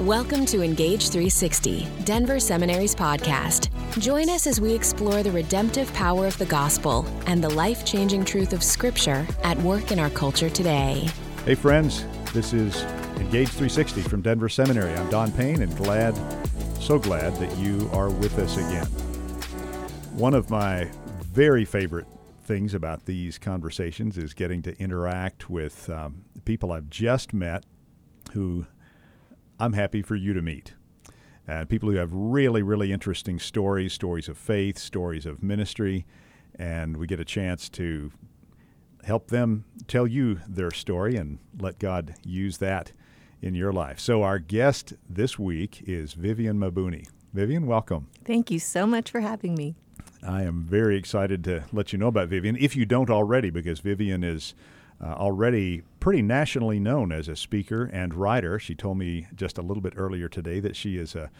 Welcome to Engage 360, Denver Seminary's podcast. Join us as we explore the redemptive power of the gospel and the life changing truth of Scripture at work in our culture today. Hey, friends, this is Engage 360 from Denver Seminary. I'm Don Payne and glad, so glad that you are with us again. One of my very favorite things about these conversations is getting to interact with um, people I've just met who I'm happy for you to meet. Uh, people who have really, really interesting stories, stories of faith, stories of ministry, and we get a chance to help them tell you their story and let God use that in your life. So, our guest this week is Vivian Mabuni. Vivian, welcome. Thank you so much for having me. I am very excited to let you know about Vivian, if you don't already, because Vivian is uh, already pretty nationally known as a speaker and writer. She told me just a little bit earlier today that she is a,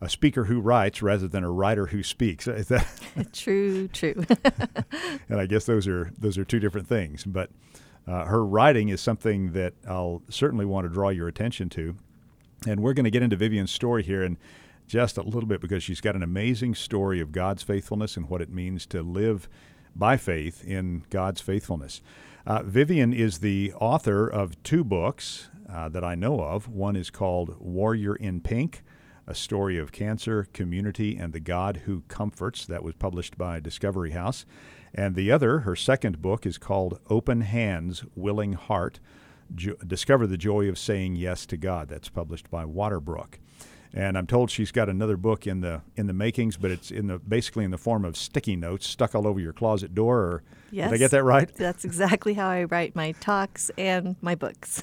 a speaker who writes rather than a writer who speaks. Is that true? True. and I guess those are those are two different things. But uh, her writing is something that I'll certainly want to draw your attention to. And we're going to get into Vivian's story here in just a little bit because she's got an amazing story of God's faithfulness and what it means to live by faith in God's faithfulness. Uh, Vivian is the author of two books uh, that I know of. One is called Warrior in Pink, a story of cancer, community, and the God who comforts. That was published by Discovery House. And the other, her second book, is called Open Hands, Willing Heart jo- Discover the Joy of Saying Yes to God. That's published by Waterbrook and I'm told she's got another book in the in the makings, but it's in the basically in the form of sticky notes stuck all over your closet door. Or yes, did I get that right? That's exactly how I write my talks and my books.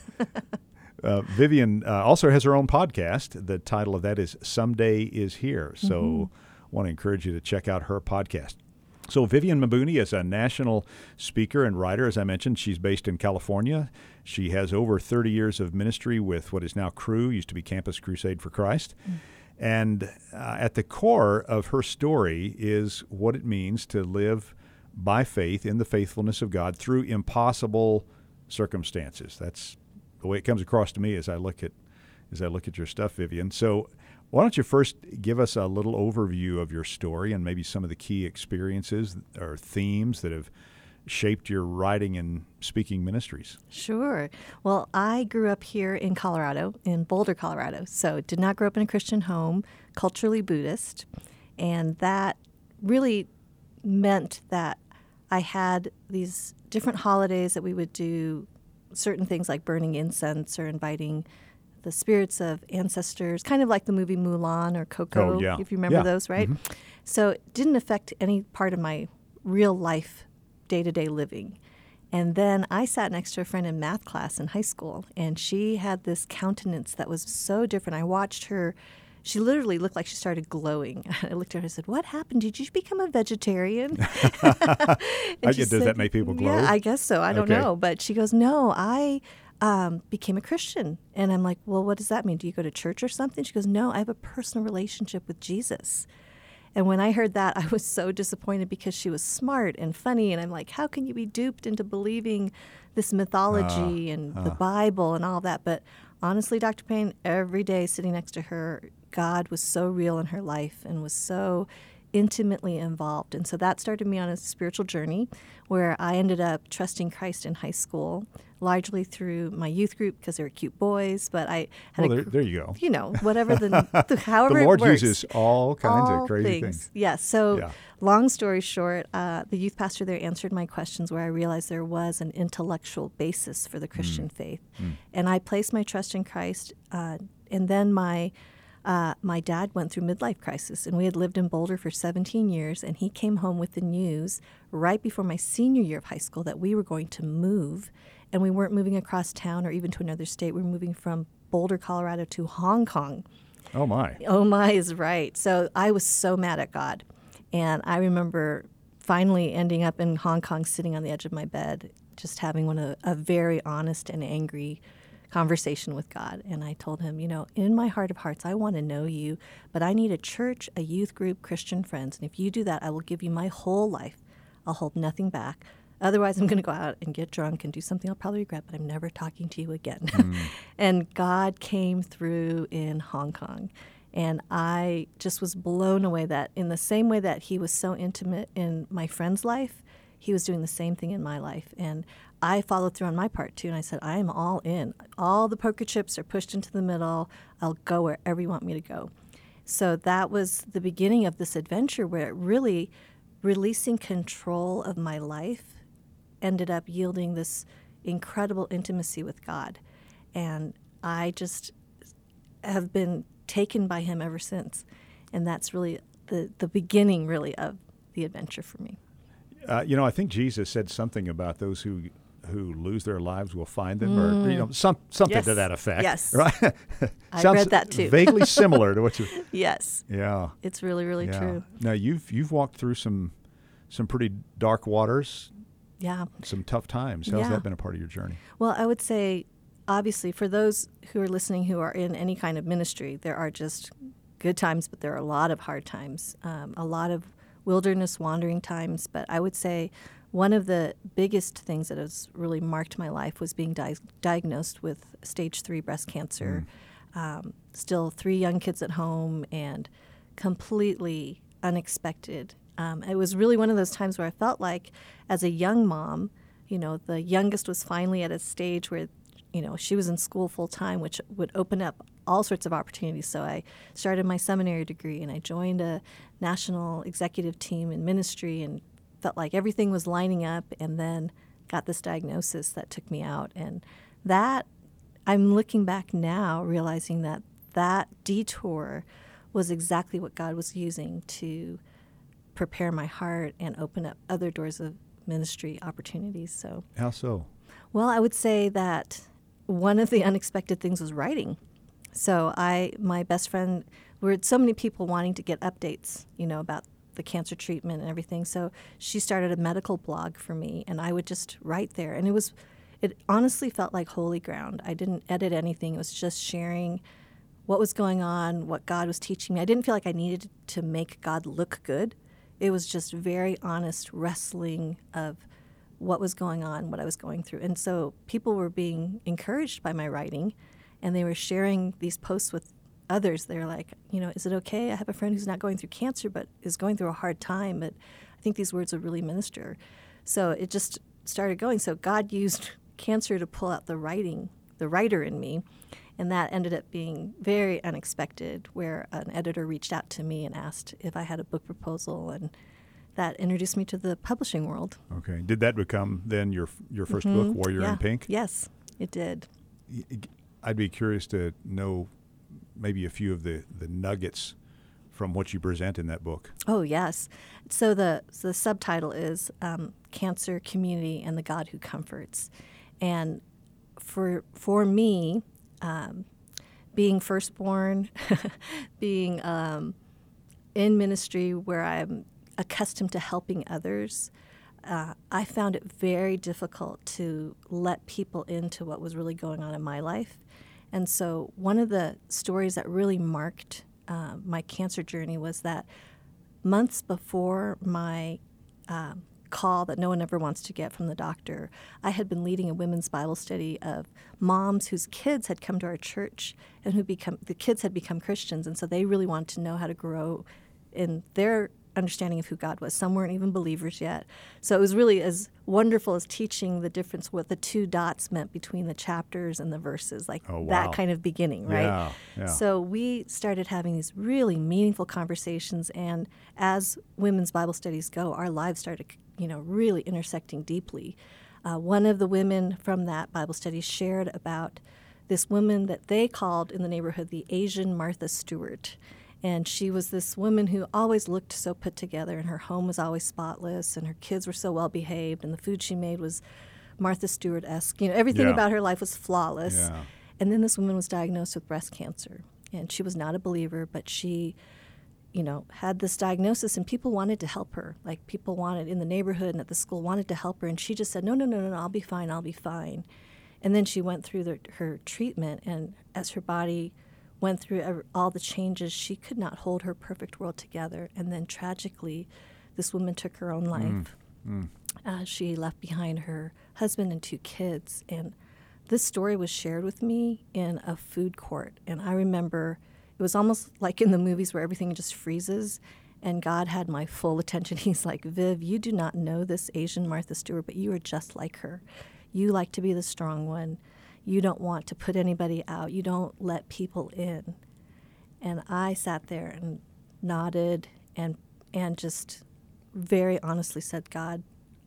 uh, Vivian uh, also has her own podcast. The title of that is "Someday Is Here." So, mm-hmm. want to encourage you to check out her podcast. So, Vivian Mabuni is a national speaker and writer. As I mentioned, she's based in California. She has over 30 years of ministry with what is now Cru, used to be Campus Crusade for Christ. Mm. And uh, at the core of her story is what it means to live by faith in the faithfulness of God through impossible circumstances. That's the way it comes across to me as I look at as I look at your stuff, Vivian. So why don't you first give us a little overview of your story and maybe some of the key experiences or themes that have shaped your writing and speaking ministries? Sure. Well, I grew up here in Colorado, in Boulder, Colorado. So, did not grow up in a Christian home, culturally Buddhist. And that really meant that I had these different holidays that we would do certain things like burning incense or inviting the spirits of ancestors, kind of like the movie Mulan or Coco, oh, yeah. if you remember yeah. those, right? Mm-hmm. So it didn't affect any part of my real life, day to day living. And then I sat next to a friend in math class in high school, and she had this countenance that was so different. I watched her. She literally looked like she started glowing. I looked at her and said, What happened? Did you become a vegetarian? I guess, does that make people glow? Yeah, I guess so. I don't okay. know. But she goes, No, I um, became a Christian. And I'm like, well, what does that mean? Do you go to church or something? She goes, no, I have a personal relationship with Jesus. And when I heard that, I was so disappointed because she was smart and funny. And I'm like, how can you be duped into believing this mythology uh, and uh. the Bible and all that? But honestly, Dr. Payne, every day sitting next to her, God was so real in her life and was so intimately involved. And so that started me on a spiritual journey where I ended up trusting Christ in high school largely through my youth group because they were cute boys. But I had well, a, there, there, you go. You know, whatever the, the however the Lord uses all kinds all of crazy things. things. Yes. Yeah, so yeah. long story short, uh, the youth pastor there answered my questions where I realized there was an intellectual basis for the Christian mm. faith, mm. and I placed my trust in Christ. Uh, and then my uh, my dad went through midlife crisis, and we had lived in Boulder for 17 years. And he came home with the news right before my senior year of high school that we were going to move and we weren't moving across town or even to another state. We were moving from Boulder, Colorado to Hong Kong. Oh my. Oh my is right. So I was so mad at God. And I remember finally ending up in Hong Kong sitting on the edge of my bed, just having one a, a very honest and angry conversation with God. And I told him, you know, in my heart of hearts, I want to know you, but I need a church, a youth group, Christian friends. And if you do that, I will give you my whole life. I'll hold nothing back Otherwise, I'm going to go out and get drunk and do something I'll probably regret, but I'm never talking to you again. Mm. and God came through in Hong Kong. And I just was blown away that, in the same way that He was so intimate in my friend's life, He was doing the same thing in my life. And I followed through on my part too. And I said, I am all in. All the poker chips are pushed into the middle. I'll go wherever you want me to go. So that was the beginning of this adventure where it really releasing control of my life ended up yielding this incredible intimacy with God. And I just have been taken by him ever since. And that's really the, the beginning, really, of the adventure for me. Uh, you know, I think Jesus said something about those who who lose their lives will find them, mm. or you know, some something yes. to that effect. Yes, right. I read that too. vaguely similar to what you. Yes. Yeah. It's really, really yeah. true. Now you've you've walked through some some pretty dark waters. Yeah. Some tough times. How's yeah. that been a part of your journey? Well, I would say, obviously, for those who are listening who are in any kind of ministry, there are just good times, but there are a lot of hard times, um, a lot of wilderness wandering times. But I would say one of the biggest things that has really marked my life was being di- diagnosed with stage three breast cancer. Mm. Um, still three young kids at home and completely unexpected. Um, it was really one of those times where I felt like, as a young mom, you know, the youngest was finally at a stage where, you know, she was in school full time, which would open up all sorts of opportunities. So I started my seminary degree and I joined a national executive team in ministry and felt like everything was lining up and then got this diagnosis that took me out. And that i'm looking back now realizing that that detour was exactly what god was using to prepare my heart and open up other doors of ministry opportunities. So how so? Well i would say that one of the unexpected things was writing so i my best friend were so many people wanting to get updates you know about the cancer treatment and everything. So she started a medical blog for me, and I would just write there. And it was, it honestly felt like holy ground. I didn't edit anything, it was just sharing what was going on, what God was teaching me. I didn't feel like I needed to make God look good. It was just very honest wrestling of what was going on, what I was going through. And so people were being encouraged by my writing, and they were sharing these posts with others, they're like, you know, is it okay? I have a friend who's not going through cancer but is going through a hard time, but I think these words would really minister. So it just started going. So God used cancer to pull out the writing, the writer in me. And that ended up being very unexpected, where an editor reached out to me and asked if I had a book proposal, and that introduced me to the publishing world. Okay. Did that become then your your 1st mm-hmm. book, Warrior yeah. in Pink? Yes, it did. I'd be curious to know maybe a few of the, the nuggets from what you present in that book. Oh yes. So the so the subtitle is um, "Cancer Community and the God Who Comforts," and for for me, um, being firstborn, being um, in ministry where I'm accustomed to helping others, uh, I found it very difficult to let people into what was really going on in my life. And so, one of the stories that really marked uh, my cancer journey was that months before my uh, call that no one ever wants to get from the doctor, I had been leading a women's Bible study of moms whose kids had come to our church and who become the kids had become Christians, and so they really wanted to know how to grow in their understanding of who God was. Some weren't even believers yet. So it was really as wonderful as teaching the difference what the two dots meant between the chapters and the verses, like oh, wow. that kind of beginning, right? Yeah, yeah. So we started having these really meaningful conversations and as women's Bible studies go, our lives started, you know, really intersecting deeply. Uh, one of the women from that Bible study shared about this woman that they called in the neighborhood the Asian Martha Stewart. And she was this woman who always looked so put together, and her home was always spotless, and her kids were so well behaved, and the food she made was Martha Stewart esque. You know, everything yeah. about her life was flawless. Yeah. And then this woman was diagnosed with breast cancer, and she was not a believer, but she, you know, had this diagnosis, and people wanted to help her. Like people wanted in the neighborhood and at the school wanted to help her, and she just said, "No, no, no, no, no I'll be fine. I'll be fine." And then she went through the, her treatment, and as her body went through all the changes, she could not hold her perfect world together. And then tragically, this woman took her own life. Mm. Mm. Uh, she left behind her husband and two kids. And this story was shared with me in a food court. And I remember it was almost like in the movies where everything just freezes. And God had my full attention. He's like, Viv, you do not know this Asian Martha Stewart, but you are just like her. You like to be the strong one. You don't want to put anybody out. You don't let people in. And I sat there and nodded and and just very honestly said, God,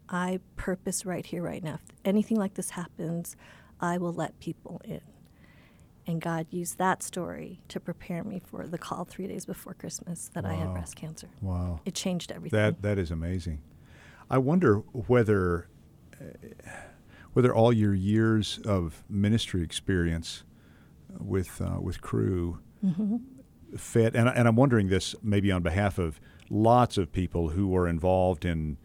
I purpose right here, right now. If anything like this happens, I will let people in. And God used that story to prepare me for the call three days before Christmas that I had breast cancer. Wow. It changed everything. That that is amazing. I wonder whether uh, whether all your years of ministry experience uh, with uh, with Cru mm-hmm. fit, and I- and I'm wondering this maybe on behalf of lots of people who are involved in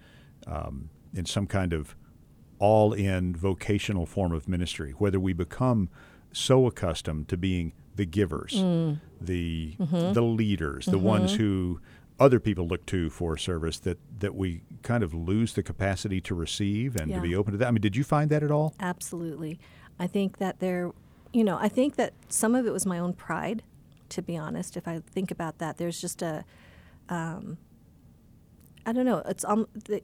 um, in some kind of all-in vocational form of ministry, whether we become so accustomed to being the givers, mm. the mm-hmm. the leaders, the ones mm-hmm. who other people look to for service, that that we kind of lose the capacity to receive and to be open to that. I mean, did you find that at all? Absolutely. I think that there, you know, I think that some of it was my own pride, to be honest. If I think about that, there's just a, um, I don't know, it's, um, the,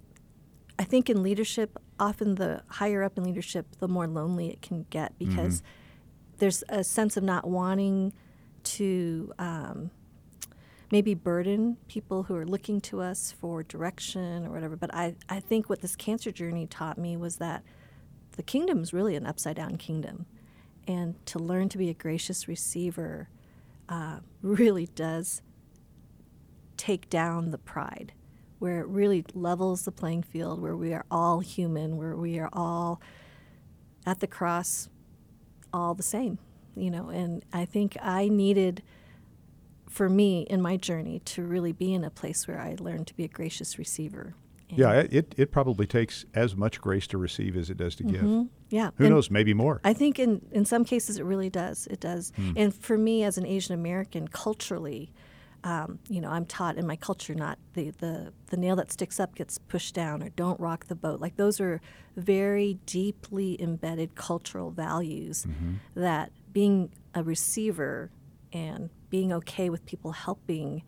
I think in leadership, often the higher up in leadership, the more lonely it can get because there's a sense of not wanting to um, maybe burden people who are looking to us for direction or whatever. But I, I think what this cancer journey taught me was that the kingdom is really an upside down kingdom. And to learn to be a gracious receiver uh, really does take down the pride, where it really levels the playing field, where we are all human, where we are all at the cross, all the same, you know. And I think I needed, for me in my journey, to really be in a place where I learned to be a gracious receiver. And- Yeah, it, it, probably takes as much grace to receive as it does to give. Mhm. Yeah. Who And- knows? Maybe more. I think in, in some cases it really does. It does. Hmm. And for me as an Asian American, culturally, um, you know, I'm taught in my culture not the, the, the nail that sticks up gets pushed down or don't rock the boat. Like those are very deeply embedded cultural values Mm-hmm. that being a receiver and being okay with people helping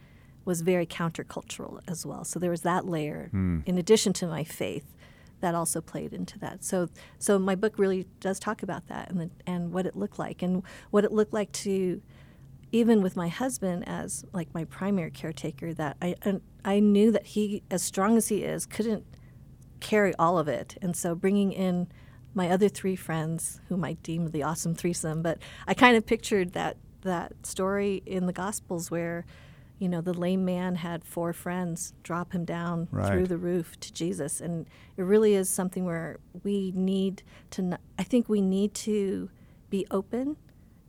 was very countercultural as well. So there was that layer Hmm. in addition to my faith that also played into that. So so my book really does talk about that and the, and what it looked like and what it looked like to even with my husband as like my primary caretaker that I and I knew that he as strong as he is couldn't carry all of it. And so bringing in my other three friends, whom I deemed the awesome threesome, but I kind of pictured that that story in the Gospels where, you know, the lame man had four friends drop him down Right. through the roof to Jesus, and it really is something where we need to, I think we need to be open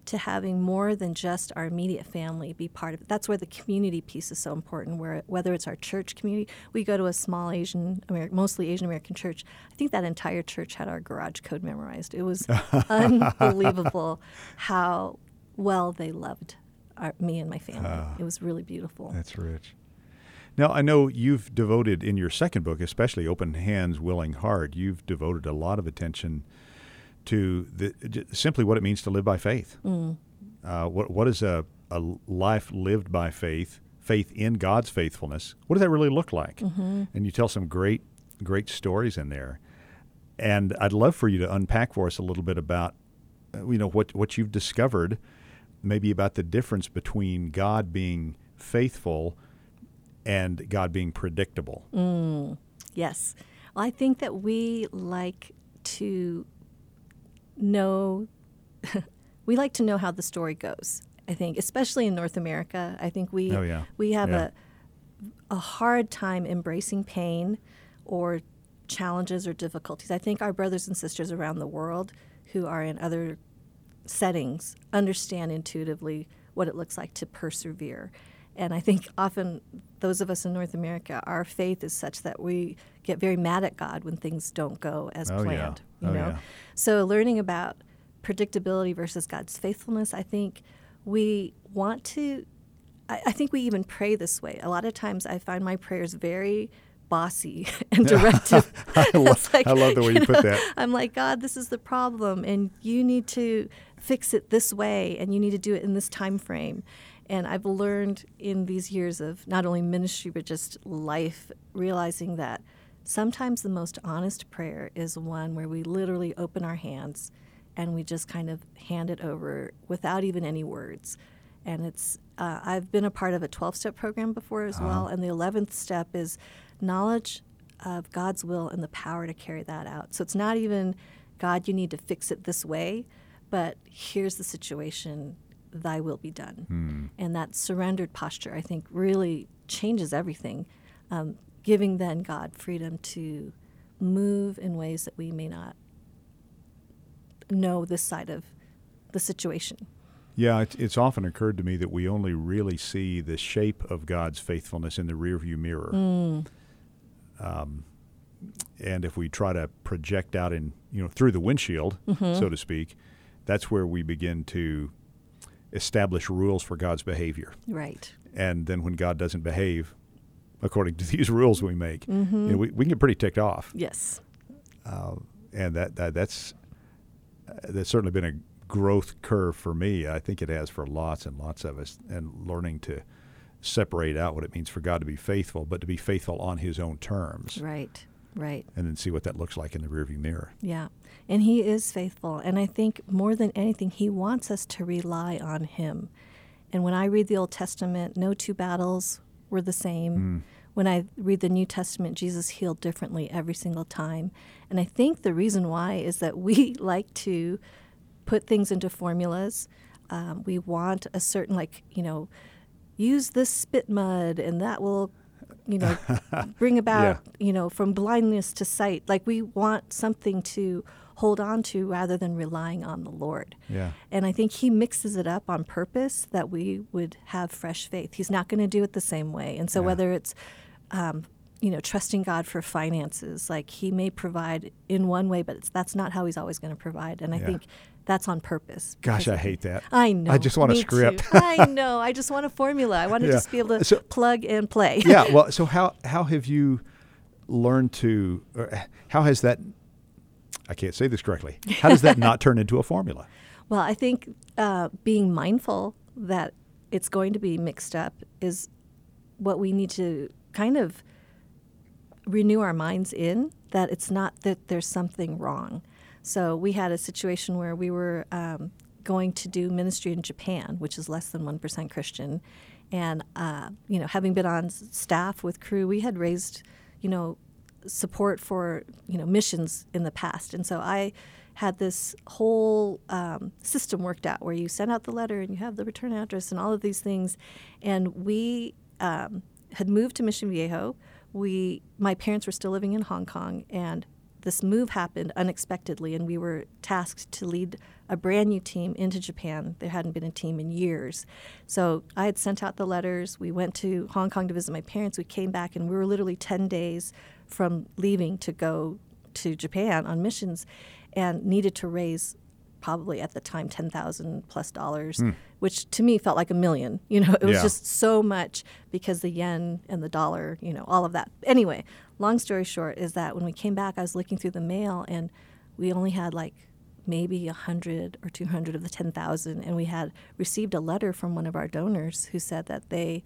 to having more than just our immediate family be part of it. That's where the community piece is so important. Where whether it's our church community, we go to a small Asian, Ameri- mostly Asian American church. I think that entire church had our garage code memorized. It was unbelievable how well they loved our, me and my family. it was really beautiful. That's rich. Now, I know you've devoted in your second book, especially Open Hands, Willing Heart, you've devoted a lot of attention to the, simply what it means to live by faith. Uh, what, what is a, a life lived by faith, faith in God's faithfulness? What does that really look like? And you tell some great, great stories in there. And I'd love for you to unpack for us a little bit about, uh, you know, what, what you've discovered, maybe about the difference between God being faithful and God being predictable. Mm, yes. Well, I think that we like to know we like to know how the story goes. I think, especially in North America, I think we Oh, yeah. we have Yeah. a a hard time embracing pain or challenges or difficulties. I think our brothers and sisters around the world who are in other settings understand intuitively what it looks like to persevere. And I think often those of us in North America, our faith is such that we get very mad at God when things don't go as Oh, yeah. planned. Oh, you Oh, know? yeah. So learning about predictability versus God's faithfulness, I think we want to I, I think we even pray this way. A lot of times I find my prayers very bossy and directive. I, lo- like, I love the way you, put know, that. I'm like, God, this is the problem, and you need to fix it this way, and you need to do it in this time frame. And I've learned in these years of not only ministry but just life, realizing that sometimes the most honest prayer is one where we literally open our hands and we just kind of hand it over without even any words. And it's uh, I've been a part of a 12-step program before as well, and the 11th step is knowledge of God's will and the power to carry that out. So it's not even God, you need to fix it this way, but here's the situation, thy will be done. And that surrendered posture, I think, really changes everything, um, giving then God freedom to move in ways that we may not know this side of the situation. Yeah, it's, it's often occurred to me that we only really see the shape of God's faithfulness in the rearview mirror. Um, and if we try to project out in, you know, through the windshield, so to speak, that's where we begin to establish rules for God's behavior. Right. And then when God doesn't behave according to these rules we make, you know, we, we can get pretty ticked off. Yes. and that, that that's uh, that's certainly been a growth curve for me. I think it has for lots and lots of us, and learning to separate out what it means for God to be faithful, but to be faithful on His own terms, Right. Right. and then see what that looks like in the rearview mirror. Yeah. And he is faithful. And I think more than anything, he wants us to rely on him. And when I read the Old Testament, no two battles were the same. When I read the New Testament, Jesus healed differently every single time. And I think the reason why is that we like to put things into formulas. Um, we want a certain, like, you know, use this spit mud and that will you know bring about you know from blindness to sight like we want something to hold on to rather than relying on the lord Yeah. and i think he mixes it up on purpose that we would have fresh faith he's not going to do it the same way and so Yeah. whether it's um, you know trusting god for finances like he may provide in one way but it's, that's not how he's always going to provide and i Yeah. think that's on purpose Gosh, I hate that. I know. I just want a script. I know. I just want a formula. I want to Yeah. just be able to So- plug and play. yeah. Well, so how how have you learned to? Or how has that? I can't say this correctly. How does that not turn into a formula? Well, I think uh, being mindful that it's going to be mixed up is what we need to kind of renew our minds in that it's not that there's something wrong. So we had a situation where we were um, going to do ministry in Japan, which is less than 1% Christian. And, uh, you know, having been on staff with Cru, we had raised, you know, support for, you know, missions in the past. And so I had this whole um, system worked out where you send out the letter and you have the return address and all of these things. And we um, had moved to Mission Viejo. We, my parents were still living in Hong Kong, and this move happened unexpectedly, and we were tasked to lead a brand new team into Japan. There hadn't been a team in years. So I had sent out the letters. We went to Hong Kong to visit my parents. We came back, and we were literally 10 days from leaving to go to Japan on missions and needed to raise probably at the time 10,000 plus dollars, hmm. which to me felt like a million. You know, it was Yeah. just so much because the yen and the dollar, you know, all of that. Anyway, long story short is that when we came back, I was looking through the mail and we only had like maybe 100 or 200 of the 10,000 and we had received a letter from one of our donors who said that they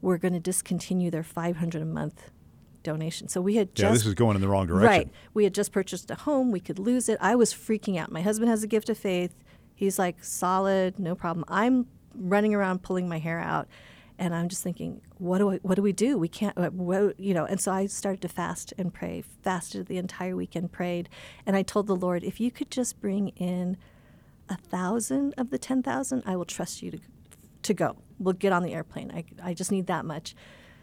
were going to discontinue their 500 a month donation. So we had Yeah, just this is going in the wrong direction. Right. We had just purchased a home. We could lose it. I was freaking out. My husband has a gift of faith. He's like, solid, no problem. I'm running around pulling my hair out. And I'm just thinking, what do I, what do we do? We can't, uh, what, you know. And so I started to fast and pray. Fasted the entire weekend, prayed, and I told the Lord, if you could just bring in a thousand of the ten thousand, I will trust you to to go. We'll get on the airplane. I, I just need that much.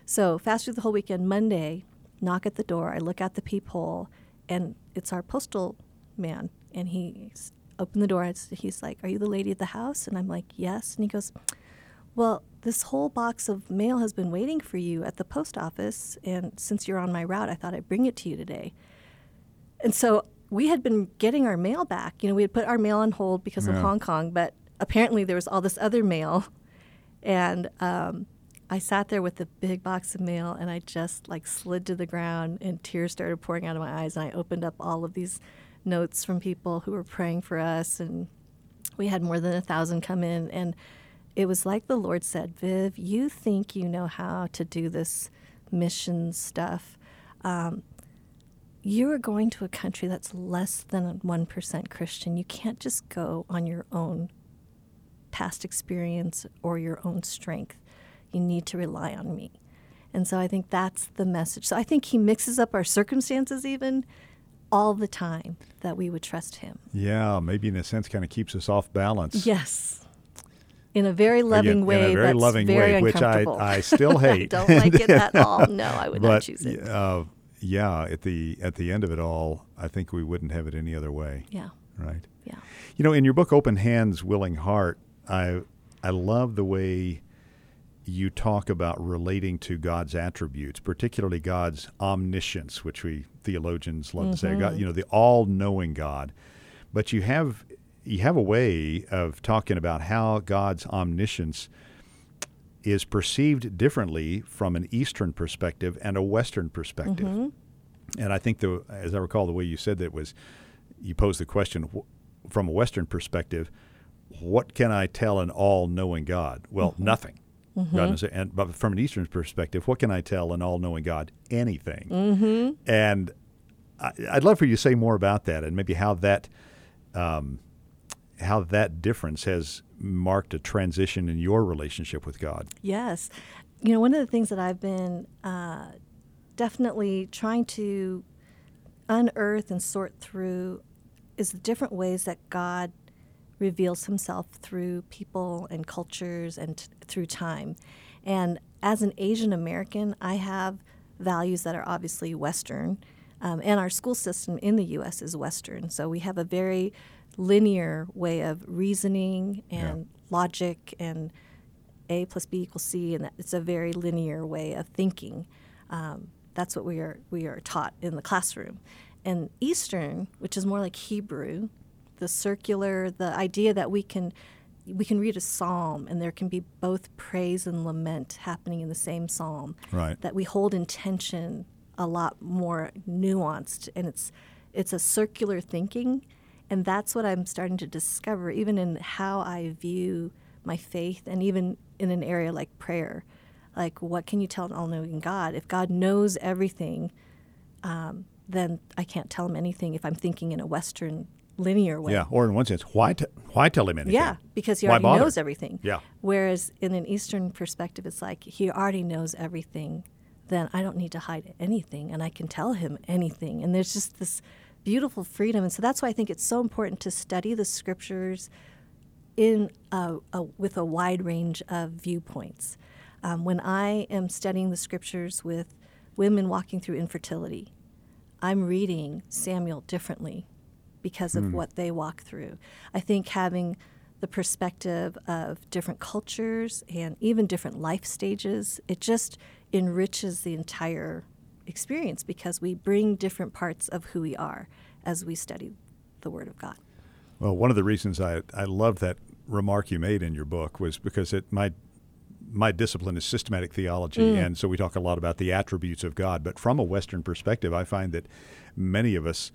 So fasted the whole weekend. Monday, knock at the door. I look out the peephole, and it's our postal man. And he opened the door. He's like, "Are you the lady at the house?" And I'm like, "Yes." And he goes, "Well, this whole box of mail has been waiting for you at the post office, and since you're on my route, I thought I'd bring it to you today." And so we had been getting our mail back. You know, we had put our mail on hold because of Hong Kong, but apparently there was all this other mail. And um, I sat there with the big box of mail and I just like slid to the ground and tears started pouring out of my eyes. And I opened up all of these notes from people who were praying for us. And we had more than a thousand come in. And it was like the Lord said, Viv, you think you know how to do this mission stuff. Um, you are going to a country that's less than 1% Christian. You can't just go on your own past experience or your own strength. You need to rely on me. And so I think that's the message. So I think he mixes up our circumstances even all the time that we would trust him. Yeah, maybe in a sense kind of keeps us off balance. Yes. In a very loving Again, way. in a very that's loving very way, which I. I still hate. Don't like it at all. No, I would but not choose it. Uh, yeah, at the at the end of it all, I think we wouldn't have it any other way. Yeah. Right. Yeah. You know, in your book Open Hands, Willing Heart, I I love the way you talk about relating to God's attributes, particularly God's omniscience, which we theologians love to say, Mm-hmm. God, you know, the all-knowing God. But you have you have a way of talking about how God's omniscience is perceived differently from an Eastern perspective and a Western perspective. Mm-hmm. And I think the, as I recall, the way you said that was, you posed the question wh- from a Western perspective, what can I tell an all-knowing God? Well, Mm-hmm. nothing. God knows it. and but from an Eastern perspective, what can I tell an all-knowing God? Anything. Mm-hmm. And I, I'd love for you to say more about that and maybe how that, um, how that difference has marked a transition in your relationship with God. Yes. You know, one of the things that I've been uh, definitely trying to unearth and sort through is the different ways that God reveals himself through people and cultures and t- through time. And as an Asian American, I have values that are obviously Western, um, and our school system in the U.S. is Western. So we have a very linear way of reasoning and logic and a plus B equals C, and that it's a very linear way of thinking. Um, that's what we are we are taught in the classroom. And Eastern, which is more like Hebrew, the circular, the idea that we can we can read a psalm and there can be both praise and lament happening in the same psalm. Right. That we hold intention a lot more nuanced, and it's it's a circular thinking, and that's what I'm starting to discover, even in how I view my faith, and even in an area like prayer. Like, what can you tell an all-knowing God? If God knows everything, um, then I can't tell him anything if I'm thinking in a Western linear way. Yeah, or in one sense, why t- why tell him anything? Yeah, because he Why already bother? knows everything. Yeah. Whereas in an Eastern perspective, it's like he already knows everything. Then I don't need to hide anything, and I can tell him anything. And there's just this beautiful freedom. And so that's why I think it's so important to study the scriptures in a, a, with a wide range of viewpoints. Um, when I am studying the scriptures with women walking through infertility, I'm reading Samuel differently because of what they walk through. I think having the perspective of different cultures and even different life stages, it just enriches the entire experience because we bring different parts of who we are as we study the Word of God. Well, one of the reasons I I loved that remark you made in your book was because it my my discipline is systematic theology, mm. and so we talk a lot about the attributes of God. But from a Western perspective, I find that many of us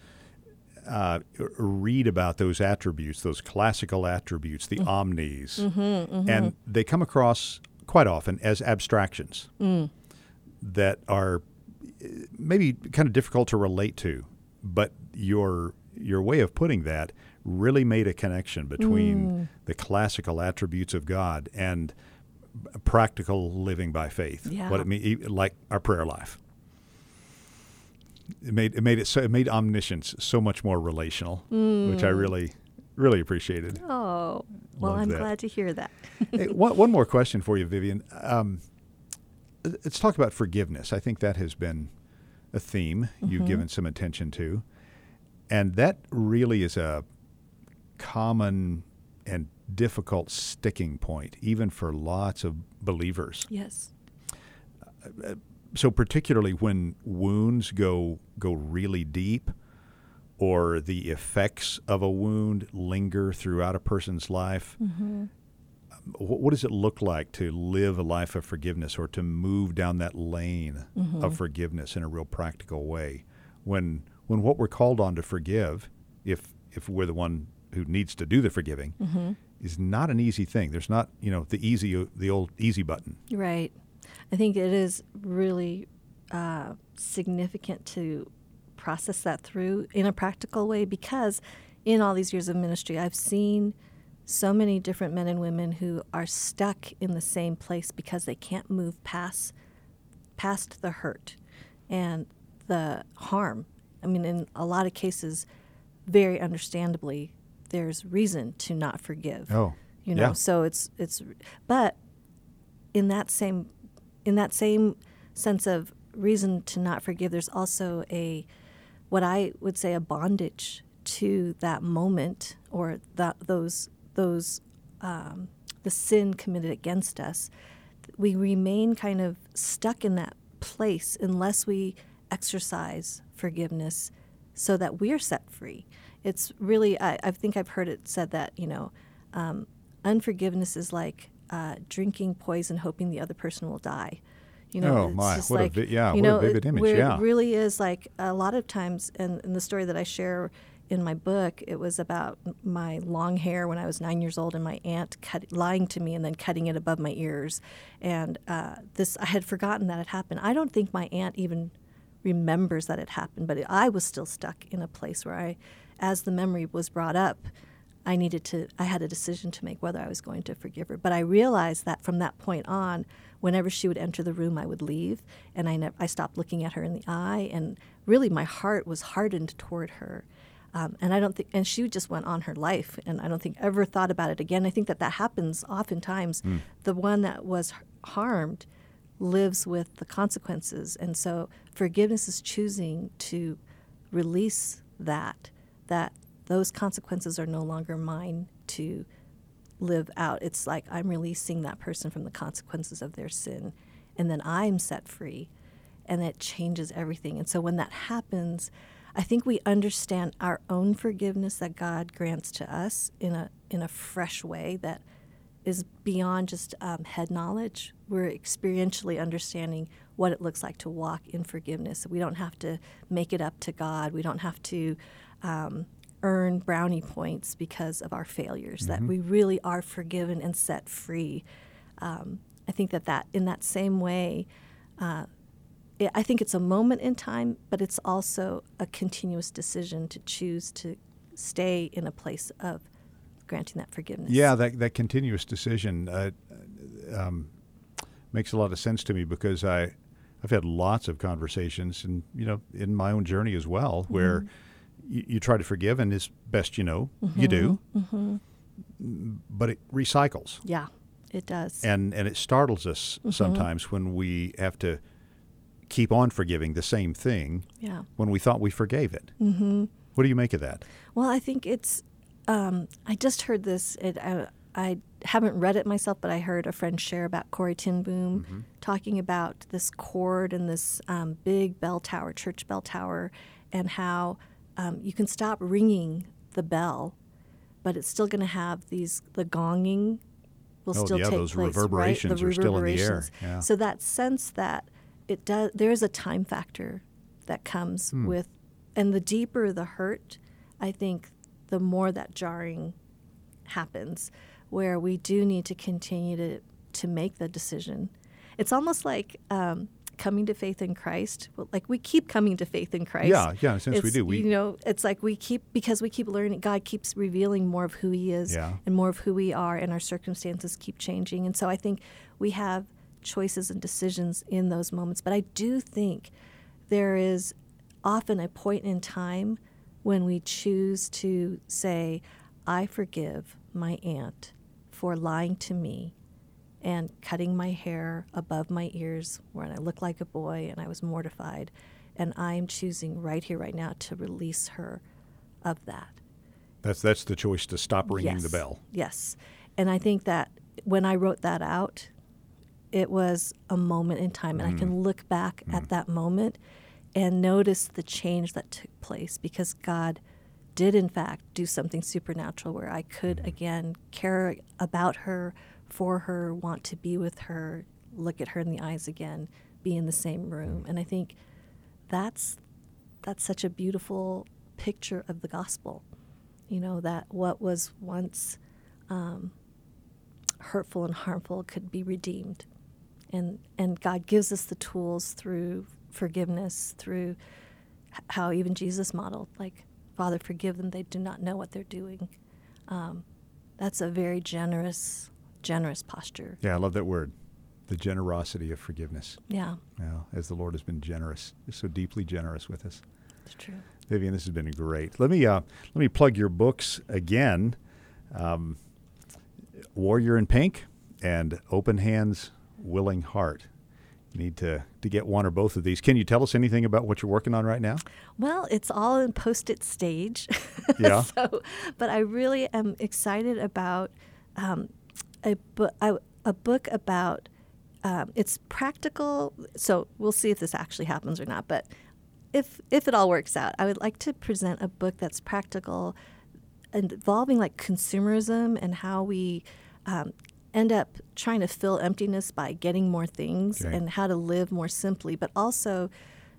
uh, read about those attributes, those classical attributes, the mm-hmm. omnis, mm-hmm, mm-hmm. and they come across quite often as abstractions mm. That are maybe kind of difficult to relate to. But your your way of putting that really made a connection between the classical attributes of God and practical living by faith. Yeah. What it mean, like our prayer life. It made it made it so it made omniscience so much more relational, which I really really appreciated. Oh, well, Love I'm that. glad to hear that. hey, one, one more question for you, Vivian. Um, let's talk about forgiveness. I think that has been a theme you've mm-hmm. given some attention to, and that really is a common and difficult sticking point, even for lots of believers. yes. so particularly when wounds go go really deep or the effects of a wound linger throughout a person's life wh- what does it look like to live a life of forgiveness or to move down that lane Mm-hmm. of forgiveness in a real practical way when when what we're called on to forgive if if we're the one who needs to do the forgiving Mm-hmm. is not an easy thing there's not you know the easy the old easy button Right. I think it is really uh, significant to process that through in a practical way because in all these years of ministry, I've seen so many different men and women who are stuck in the same place because they can't move past past the hurt and the harm. I mean, in a lot of cases, very understandably, there's reason to not forgive. Oh, you know, yeah. so it's it's, but in that same in that same sense of reason to not forgive, there's also a what I would say a bondage to that moment or that those those um, the sin committed against us. We remain kind of stuck in that place unless we exercise forgiveness so that we're set free. It's really, I, I think I've heard it said that, you know, um, unforgiveness is like uh, drinking poison hoping the other person will die. You know, Oh, it's my. just What a like, vi- yeah, you what a know, it- vivid image, where yeah. It really is like a lot of times, and in the story that I share in my book, it was about my long hair when I was nine years old and my aunt cut, lying to me and then cutting it above my ears. And uh, this, I had forgotten that it happened. I don't think my aunt even remembers that it happened, but I was still stuck in a place where I, as the memory was brought up, I needed to, I had a decision to make whether I was going to forgive her. But I realized that from that point on, whenever she would enter the room, I would leave, and I, nev- I stopped looking at her in the eye, and really my heart was hardened toward her. Um, and I don't think, and she just went on her life, and I don't think ever thought about it again. I think that that happens oftentimes. The one that was harmed lives with the consequences, and so forgiveness is choosing to release that, that those consequences are no longer mine to live out. It's like I'm releasing that person from the consequences of their sin, and then I'm set free, and it changes everything. And so when that happens, I think we understand our own forgiveness that God grants to us in a in a fresh way that is beyond just um, head knowledge. We're experientially understanding what it looks like to walk in forgiveness. We don't have to make it up to God. We don't have to um, earn brownie points because of our failures. That we really are forgiven and set free. Um, I think that that in that same way. Uh, I think it's a moment in time, but it's also a continuous decision to choose to stay in a place of granting that forgiveness. Yeah, that that continuous decision uh, uh um, makes a lot of sense to me because I I've had lots of conversations and you know in my own journey as well where mm-hmm. you, you try to forgive and as best you know you do, mm-hmm. Mm-hmm. but it recycles. Yeah, it does. and and it startles us sometimes when we have to keep on forgiving the same thing yeah. when we thought we forgave it. Mm-hmm. What do you make of that? Well, I think it's. Um, I just heard this. It, I, I haven't read it myself, but I heard a friend share about Corrie ten Boom talking about this cord and this um, big bell tower, church bell tower, and how um, you can stop ringing the bell, but it's still going to have these the gonging will Oh, still yeah, take those place. reverberations right? are still in the air. reverberations. Yeah. So that sense that it does, there is a time factor that comes Hmm. with, and the deeper the hurt, I think the more that jarring happens, where we do need to continue to to make the decision. It's almost like um, coming to faith in Christ. Well, Like we keep coming to faith in Christ. Yeah, yeah, Since sense we do. We- you know, it's like we keep because we keep learning. God keeps revealing more of who He is Yeah. and more of who we are, and our circumstances keep changing. And so I think we have choices and decisions in those moments. But I do think there is often a point in time when we choose to say, I forgive my aunt for lying to me and cutting my hair above my ears when I look like a boy and I was mortified. And I'm choosing right here, right now, to release her of that. That's that's the choice to stop ringing the bell. Yes. And I think that when I wrote that out, it was a moment in time. And I Mm. can look back at that moment and notice the change that took place because God did, in fact, do something supernatural where I Mm. could again care about her for her, want to be with her, look at her in the eyes again, be in the same room. And I think that's that's such a beautiful picture of the gospel. You know that what was once um, hurtful and harmful could be redeemed, and and God gives us the tools through forgiveness, through how even Jesus modeled, like Father, forgive them; they do not know what they're doing. Um, that's a very generous, generous posture. Yeah, I love that word the generosity of forgiveness. Yeah. Yeah, as the Lord has been generous, so deeply generous with us. It's true. Vivian, this has been great. Let me uh, let me plug your books again. Um, Warrior in Pink and Open Hands, Willing Heart. You need to, to get one or both of these. Can you tell us anything about what you're working on right now? Well, it's all in post-it stage. Yeah. so, but I really am excited about um, a, bu- a, a book about um, it's practical. So we'll see if this actually happens or not. But if if it all works out, I would like to present a book that's practical, involving like consumerism and how we um, end up trying to fill emptiness by getting more things Okay. and how to live more simply, but also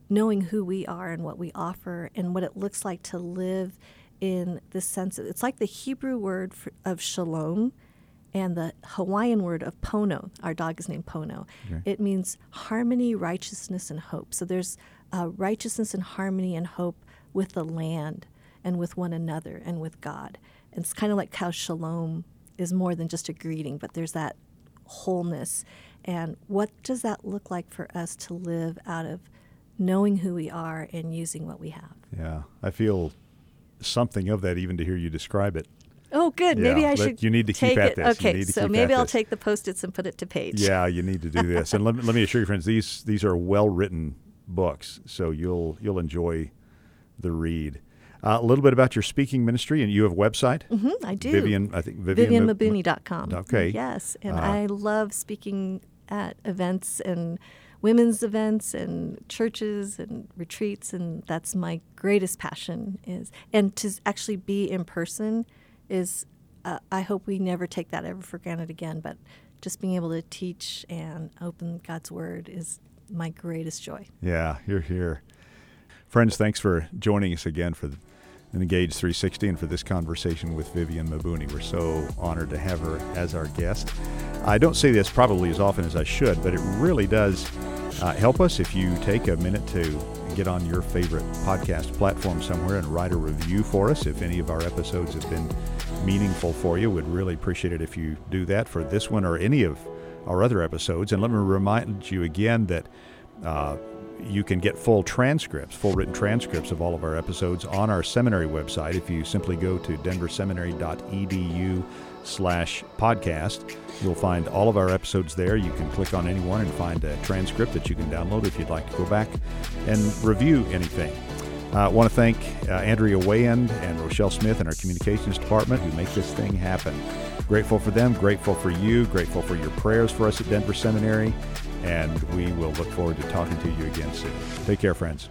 knowing who we are and what we offer and what it looks like to live in the sense. Of, it's like the Hebrew word for, of shalom and the Hawaiian word of pono. Our dog is named Pono. Okay. It means harmony, righteousness, and hope. So there's uh, righteousness and harmony and hope with the land and with one another and with God. And it's kind of like how shalom is more than just a greeting, but there's that wholeness. And what does that look like for us to live out of knowing who we are and using what we have? Yeah, I feel something of that even to hear you describe it. Oh, good. maybe I should. you need to keep at it. this. Okay, so maybe I'll this. take the post-its and put it to page. Yeah, you need to do this. and let, me- let me assure you, friends, these these are well written books, so you'll you'll enjoy the read. Uh, a little bit about your speaking ministry, and you have a website. hmm I do. Vivian, I think Vivian. Ma- VivianMabuni.com. Okay. Yes, and Uh, I love speaking at events and women's events and churches and retreats, and that's my greatest passion. Is and to actually be in person is. Uh, I hope we never take that ever for granted again. But just being able to teach and open God's Word is my greatest joy. Yeah, you're here. Friends, thanks for joining us again for the Engage 360 and for this conversation with Vivian Mabuni. We're so honored to have her as our guest. I don't say this probably as often as I should, but it really does uh, help us if you take a minute to get on your favorite podcast platform somewhere and write a review for us. If any of our episodes have been meaningful for you, we'd really appreciate it if you do that for this one or any of our other episodes. And let me remind you again that uh, you can get full transcripts, full written transcripts of all of our episodes on our seminary website. If you simply go to denverseminary.edu slash podcast, you'll find all of our episodes there. You can click on any one and find a transcript that you can download if you'd like to go back and review anything. I want to thank uh, Andrea Wayand and Rochelle Smith in our communications department who make this thing happen. Grateful for them, grateful for you, grateful for your prayers for us at Denver Seminary, and we will look forward to talking to you again soon. Take care, friends.